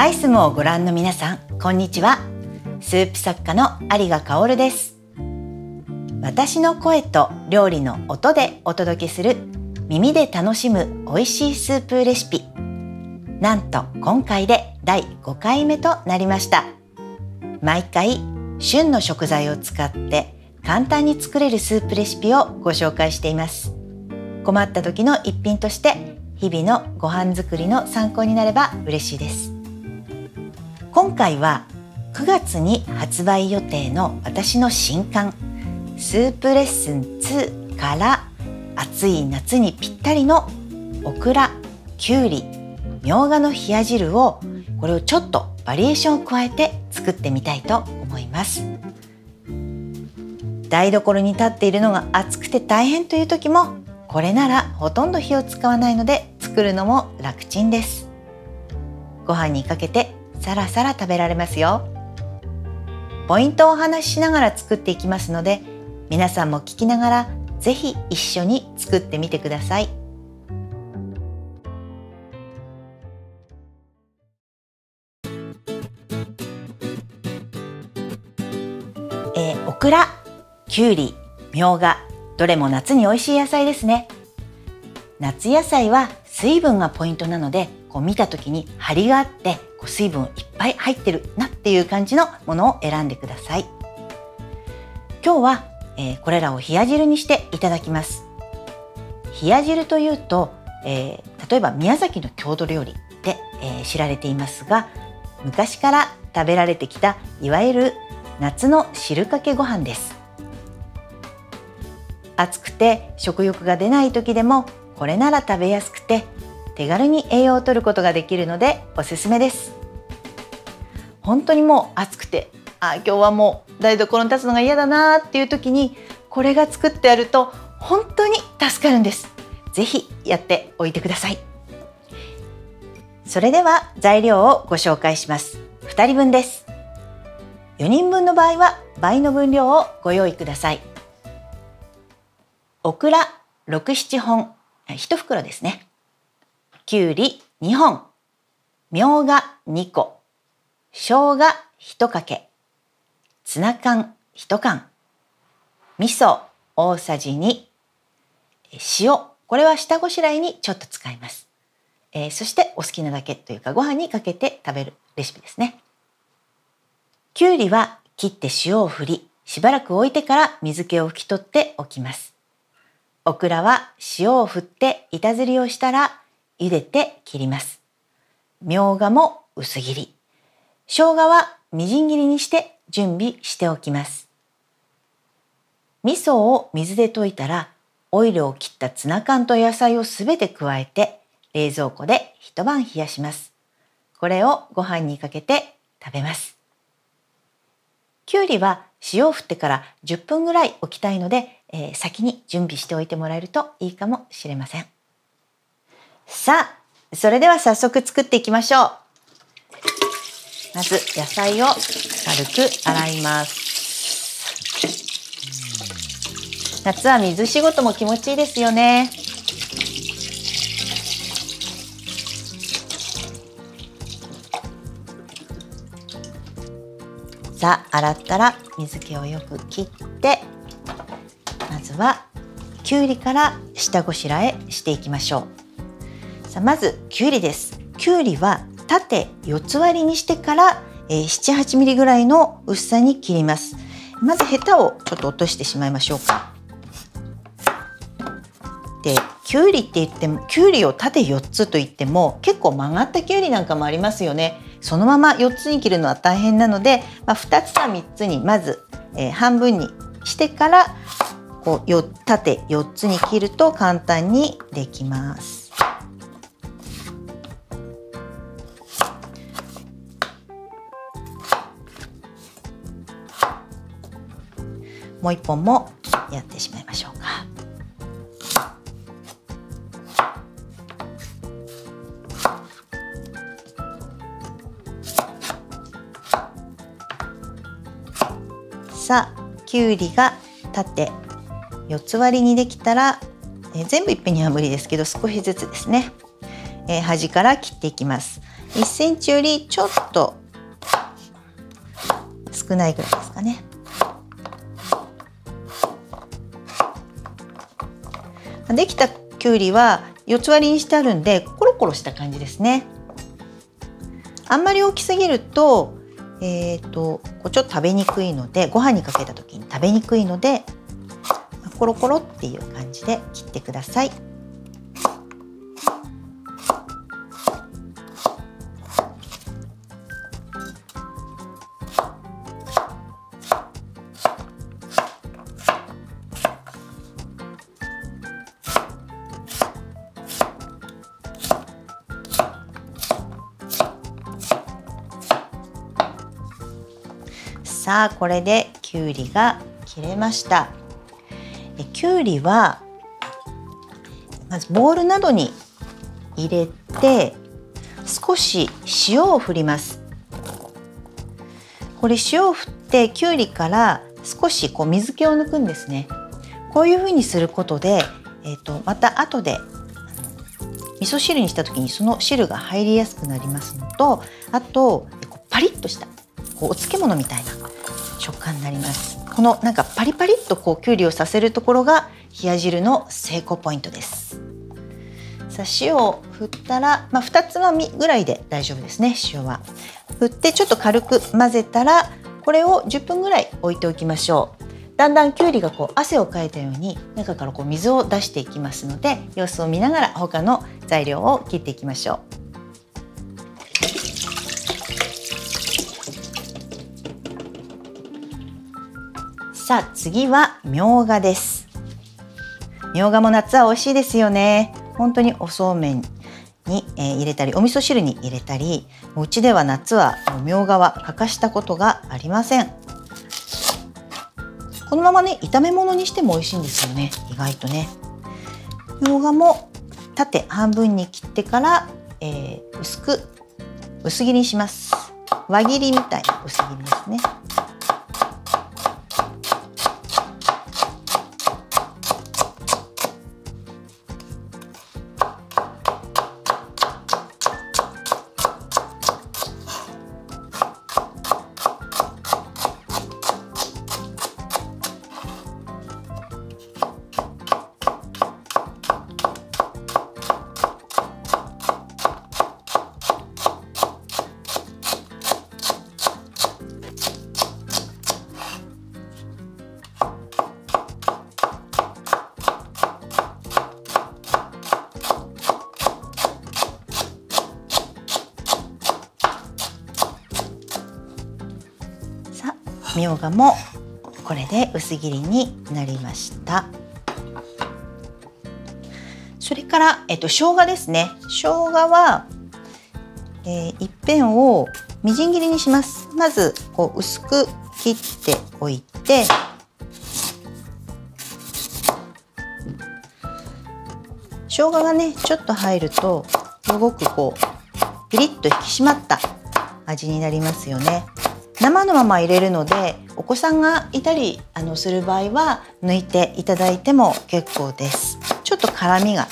アイスムをご覧の皆さん、こんにちは。スープ作家の有賀香です。私の声と料理の音でお届けする耳で楽しむ美味しいスープレシピ。なんと今回で第5回目となりました。毎回旬の食材を使って簡単に作れるスープレシピをご紹介しています。困った時の一品として日々のご飯作りの参考になれば嬉しいです今回は9月に発売予定の私の新刊スープレッスン2から暑い夏にぴったりのオクラ、きゅうり、みょうがの冷や汁をこれをちょっとバリエーションを加えて作ってみたいと思います。台所に立っているのが暑くて大変という時もこれならほとんど火を使わないので作るのも楽ちんです。ご飯にかけてさらさら食べられますよ。ポイントをお話ししながら作っていきますので皆さんも聞きながらぜひ一緒に作ってみてください。えー、オクラ、きゅうり、みょうが、どれも夏に美味しい野菜ですね。夏野菜は水分がポイントなのでこう見た時に張りがあってこう水分いっぱい入ってるなっていう感じのものを選んでください。今日は、えー、これらを冷や汁にしていただきます。冷や汁というと、えー、例えば宮崎の郷土料理で、えー、知られていますが昔から食べられてきたいわゆる夏の汁かけご飯です。暑くて食欲が出ない時でもこれなら食べやすくて手軽に栄養を取ることができるのでおすすめです。本当にもう暑くてあ今日はもう台所に立つのが嫌だなっていう時にこれが作ってあると本当に助かるんです。ぜひやっておいてください。それでは材料をご紹介します。2人分です。4人分の場合は倍の分量をご用意ください。オクラ6、7本、1袋ですね。きゅうり2本、みょうが2個、生姜1かけ、ツナ缶1缶、味噌大さじ2、塩、これは下ごしらえにちょっと使います。えー、そしてお好きなだけというかご飯にかけて食べるレシピですね。きゅうりは切って塩を振り、しばらく置いてから水気を拭き取っておきます。オクラは塩を振って板ずりをしたら茹でて切ります。みょうがも薄切り。生姜はみじん切りにして準備しておきます。味噌を水で溶いたらオイルを切ったツナ缶と野菜をすべて加えて冷蔵庫で一晩冷やします。これをご飯にかけて食べます。きゅうりは塩を振ってから10分ぐらい置きたいのでえー、先に準備しておいてもらえるといいかもしれません。さあ、それでは早速作っていきましょう。まず野菜を軽く洗います。夏は水仕事も気持ちいいですよね。さあ洗ったら水気をよく切ってまずはきゅうりから下ごしらえしていきましょうさあまずきゅうりです。きゅうりは縦四つ割りにしてから、えー、78ミリぐらいの薄さに切ります。まずヘタをちょっと落としてしまいましょうか。できゅうりって言ってもきゅうりを縦4つと言っても結構曲がったきゅうりなんかもありますよね。そのまま4つに切るのは大変なので、まあ、2つか3つにまず、えー、半分にしてからこうよ縦4つに切ると簡単にできます。もう一本もやってしまいましょうか。さあきゅうりが縦4つ割りにできたら、えー、全部いっぺんには無理ですけど少しずつですね、えー、端から切っていきます。1センチよりちょっと少ないぐらいですかね。できたきゅうりは四つ割りにしてあるんでコロコロした感じですねあんまり大きすぎるとえーと、とちょっと食べにくいのでご飯にかけた時に食べにくいのでコロコロっていう感じで切ってください。さあこれできゅうりが切れました。きゅうりはまずボウルなどに入れて少し塩を振ります。これ塩を振ってきゅうりから少しこう水気を抜くんですね。こういう風にすることで、えーと、また後で味噌汁にした時にその汁が入りやすくなりますのとあとパリッとしたこうお漬物みたいな食感になります。このなんかパリパリっとこうきゅうりをさせるところが冷や汁の成功ポイントです。さあ塩を振ったら、まあ、2つまみぐらいで大丈夫ですね塩は。振ってちょっと軽く混ぜたらこれを10分ぐらい置いておきましょう。だんだんきゅうりがこう汗をかいたように中からこう水を出していきますので様子を見ながら他の材料を切っていきましょう。さあ次はみょうがです。みょうがも夏は美味しいですよね。本当におそうめんに、えー、入れたりお味噌汁に入れたりうちでは夏はみょうがは欠かしたことがありません。このままね炒め物にしても美味しいんですよね。意外とね。みょうがも縦半分に切ってから、えー、薄く薄切りにします。輪切りみたいな薄切りですね。ょうがもこれで薄切りになりました。それから、えっと、生姜ですね。生姜は、えー、一辺をみじん切りにします。まずこう薄く切っておいて生姜がねちょっと入るとすごくこうピリッと引き締まった味になりますよね。生のまま入れるのでお子さんがいたりあのする場合は抜いていただいても結構です。ちょっと辛みが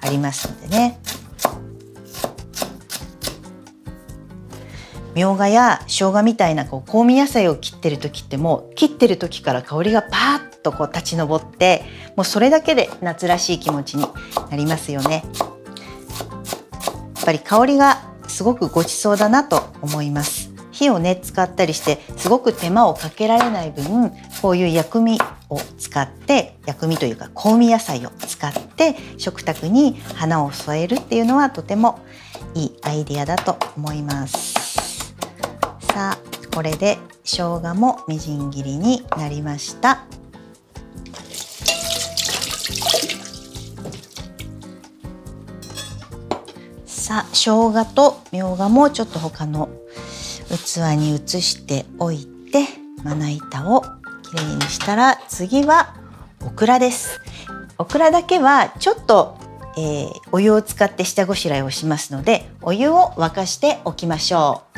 ありますのでね。みょうがや生姜みたいなこう香味野菜を切ってる時ってもう切ってる時から香りがパーッとこう立ち上ってもうそれだけで夏らしい気持ちになりますよね。やっぱり香りがすごくごちそうだなと思います。火をね使ったりしてすごく手間をかけられない分こういう薬味を使って薬味というか香味野菜を使って食卓に花を添えるっていうのはとてもいいアイデアだと思います。さあこれで生姜もみじん切りになりました。さあ生姜とみょうがもちょっと他の器に移しておいてまな板をきれいにしたら次はオクラです。オクラだけはちょっと、えー、お湯を使って下ごしらえをしますのでお湯を沸かしておきましょう。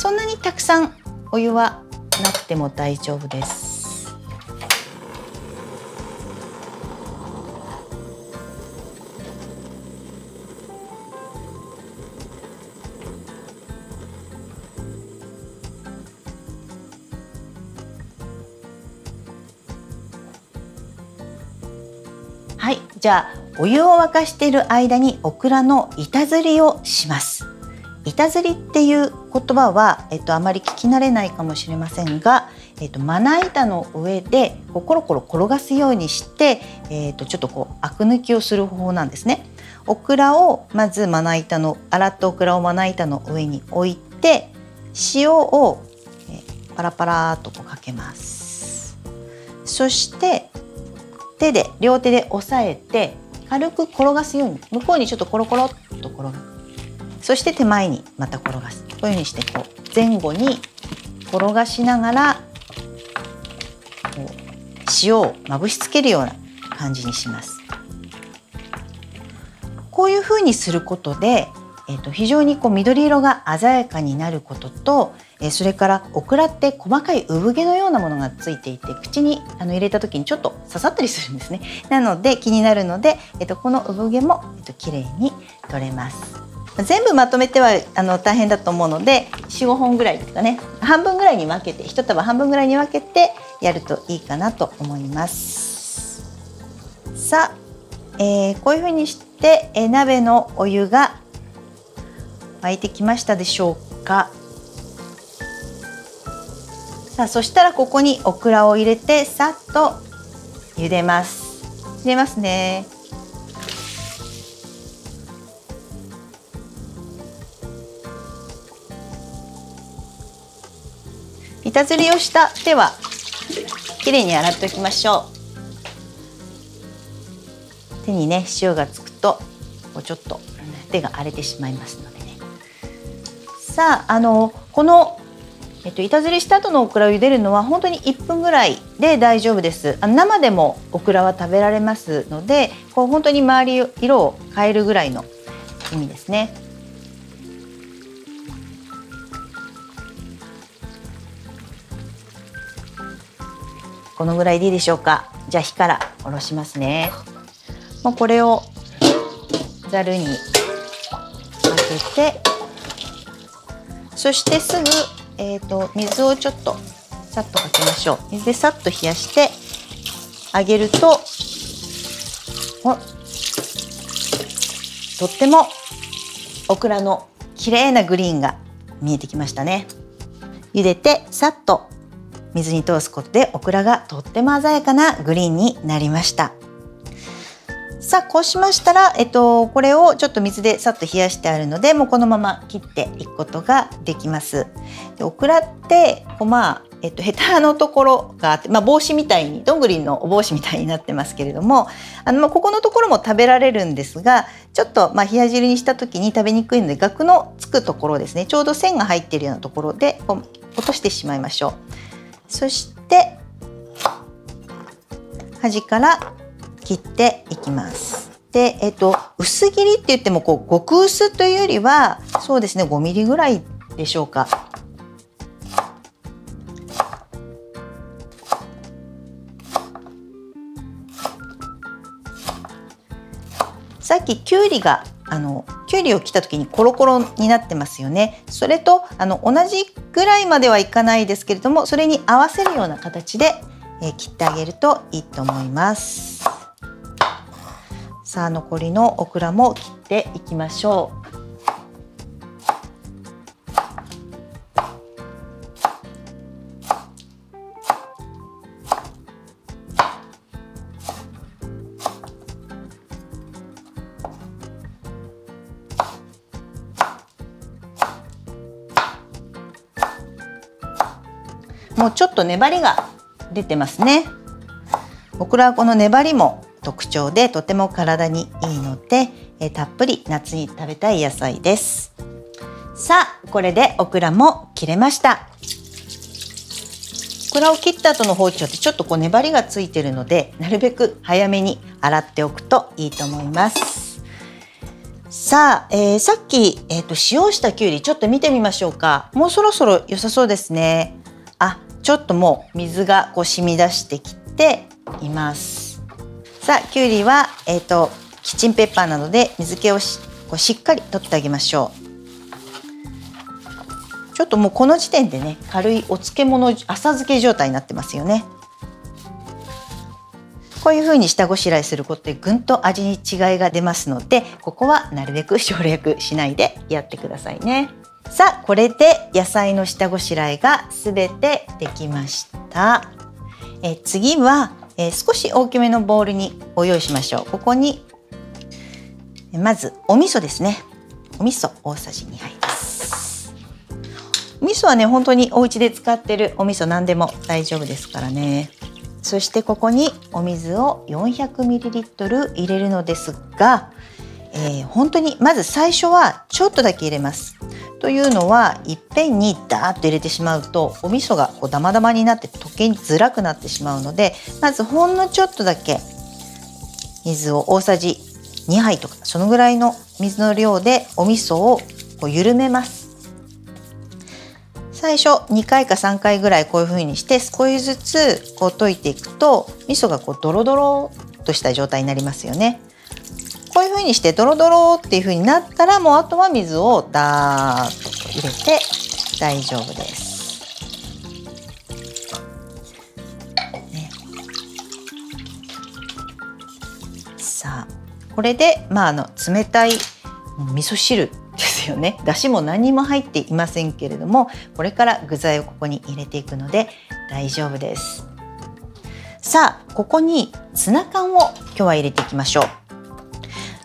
そんなにたくさんお湯はなくても大丈夫です。じゃあお湯を沸かしている間にオクラの板ずりをします板ずりっていう言葉は、えっと、あまり聞き慣れないかもしれませんが、えっと、まな板の上でこうコロコロ転がすようにして、えっと、ちょっとこうアク抜きをする方法なんですね。オクラをまずまな板の洗ったオクラをまな板の上に置いて塩を、えパラパラとこうかけます。そして手で両手で押さえて軽く転がすように向こうにちょっとコロコロっと転がそして手前にまた転がすこういうふうにしてこう前後に転がしながらこう塩をまぶしつけるような感じにします。こういうふうにすることで、えー、と非常にこう緑色が鮮やかになることと、え、それからオクラって細かい産毛のようなものがついていて口にあの入れた時にちょっと刺さったりするんですね。なので気になるので、えー、とこの産毛も、えー、と綺麗に取れます。全部まとめてはあの大変だと思うので45本ぐらいですかね半分ぐらいに分けて1束半分ぐらいに分けてやるといいかなと思いますさあ、えー、こういうふうにして、えー、鍋のお湯が沸いてきましたでしょうかさあそしたらここにオクラを入れてさっと茹でます。入れますね。板ずりをした。手はきれいに洗っておきましょう。手にね塩がつくとこうちょっと手が荒れてしまいますのでね。さああのこのえっと、板ずりした後のオクラを茹でるのは本当に1分ぐらいで大丈夫です。生でもオクラは食べられますのでこう本当に周り色を変えるぐらいの意味ですね。このぐらいでいいでしょうか？じゃあ火から下ろしますね。もうこれをざるにかけてそしてすぐ、えーと、水をちょっとさっとかけましょう。水でさっと冷やしてあげるととってもオクラの綺麗なグリーンが見えてきましたね。茹でてさっと水に通すことでオクラがとっても鮮やかなグリーンになりました。さあこうしましたら、えっと、これをちょっと水でさっと冷やしてあるのでもうこのまま切っていくことができますでオクラってこうまあえっと、ヘタのところがあって、まあ、帽子みたいにどんぐりのお帽子みたいになってますけれどもあの、まあ、ここのところも食べられるんですがちょっと、まあ、冷や汁にした時に食べにくいのでガクのつくところですねちょうど線が入っているようなところでこう落としてしまいましょう。そして端から切っていきます。で、えっと、薄切りって言ってもこう極薄というよりはそうですね5ミリぐらいでしょうか。さっききゅうりがあのきゅうりを切った時にコロコロになってますよねそれとあの同じぐらいまではいかないですけれどもそれに合わせるような形で、え、切ってあげるといいと思いますさあ残りのオクラも切っていきましょう。もうちょっと粘りが出てますね。オクラはこの粘りも特徴でとても体にいいので、えたっぷり夏に食べたい野菜です。さあこれでオクラも切れました。オクラを切った後の包丁ってちょっとこう粘りがついてるのでなるべく早めに洗っておくといいと思います。さあ、えー、さっき、えーと、と使用したきゅうりちょっと見てみましょうか。もうそろそろ良さそうですね。あちょっともう水がこう染み出してきています。さあきゅうりは、えーと、キッチンペッパーなどで水気をしこうしっかり取ってあげましょう。ちょっともうこの時点でね軽いお漬物浅漬け状態になってますよね。こういう風に下ごしらえすることでぐんと味に違いが出ますのでここはなるべく省略しないでやってくださいね。さあこれで野菜の下ごしらえがすべてできました。え次は、えー、少し大きめのボウルにご用意しましょう。ここにまずお味噌ですね。お味噌大さじ2杯です。味噌はね本当にお家で使ってるお味噌何でも大丈夫ですからね。そしてここにお水を 400ml 入れるのですが、えー、本当にまず最初はちょっとだけ入れます。というのはいっぺんにダーッと入れてしまうとお味噌がこうダマダマになって溶けづらくなってしまうのでまずほんのちょっとだけ水を大さじ2杯とかそのぐらいの水の量でお味噌をこう緩めます。最初2回か3回ぐらいこういう風にして少しずつこう溶いていくと味噌がこうドロドロとした状態になりますよね。こういう風にしてドロドロっていう風になったらもうあとは水をダーッと入れて大丈夫です。さあこれでまああの冷たい味噌汁ですよねだしも何も入っていませんけれどもこれから具材をここに入れていくので大丈夫ですさあここにツナ缶を今日は入れていきましょう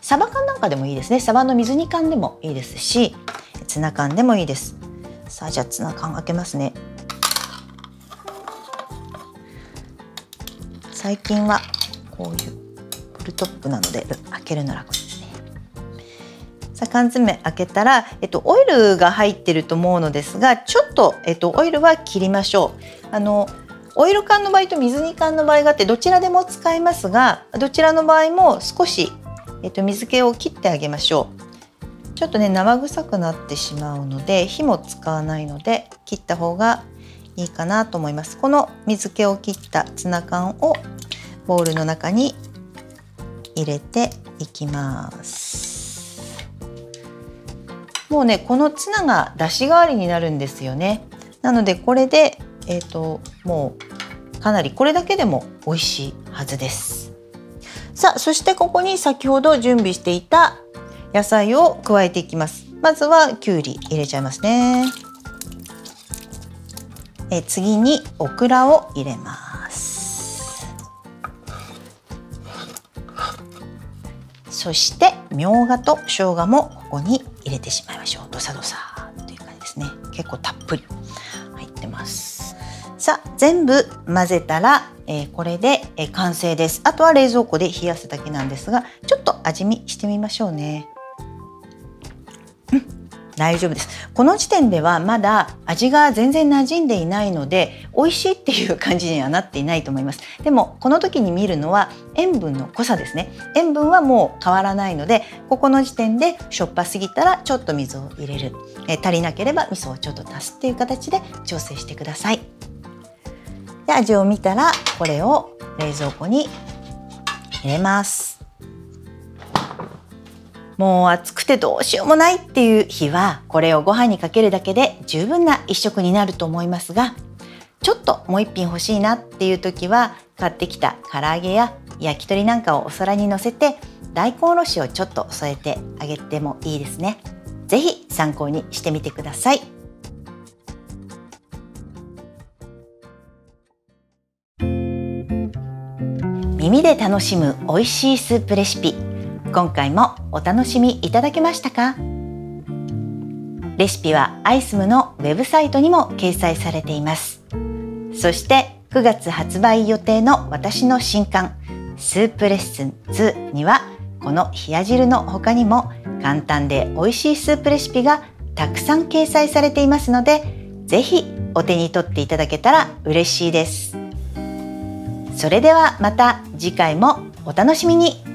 サバ缶なんかでもいいですね。サバの水煮缶でもいいですしツナ缶でもいいです。さあじゃあツナ缶開けますね。最近はこういうプルトップなので開けるの楽ですね。さあ缶詰開けたら、えっと、オイルが入ってると思うのですがちょっと、えっと、オイルは切りましょう。あのオイル缶の場合と水煮缶の場合があってどちらでも使えますがどちらの場合も少しえっと、水気を切ってあげましょう。ちょっとね生臭くなってしまうので火も使わないので切った方がいいかなと思います。この水気を切ったツナ缶をボウルの中に入れていきます。もうねこのツナが出し代わりになるんですよね。なのでこれでえっ、ー、ともうかなりこれだけでも美味しいはずです。さあそしてここに先ほど準備していた野菜を加えていきます。まずはきゅうり入れちゃいますね。え次にオクラを入れます。そしてみょうがと生姜もここに入れてしまいましょう。どさどさという感じですね。結構たっぷり入ってます。さあ全部混ぜたらえー、これで、え、完成です。あとは冷蔵庫で冷やすだけなんですがちょっと味見してみましょうね、うん、大丈夫です。この時点ではまだ味が全然馴染んでいないので美味しいっていう感じにはなっていないと思います。でもこの時に見るのは塩分の濃さですね。塩分はもう変わらないのでここの時点でしょっぱすぎたらちょっと水を入れる、え、足りなければ味噌をちょっと足すっていう形で調整してください。で味を見たらこれを冷蔵庫に入れますもう暑くてどうしようもないっていう日はこれをご飯にかけるだけで十分な一食になると思いますがちょっともう一品欲しいなっていう時は買ってきた唐揚げや焼き鳥なんかをお皿にのせて大根おろしをちょっと添えてあげてもいいですね。ぜひ参考にしてみてください。耳で楽しむ美味しいスープレシピ。今回もお楽しみいただけましたか？レシピはアイスムのウェブサイトにも掲載されています。そして9月発売予定の私の新刊スープレッスン2にはこの冷や汁の他にも簡単で美味しいスープレシピがたくさん掲載されていますのでぜひお手に取っていただけたら嬉しいです。それではまた次回もお楽しみに。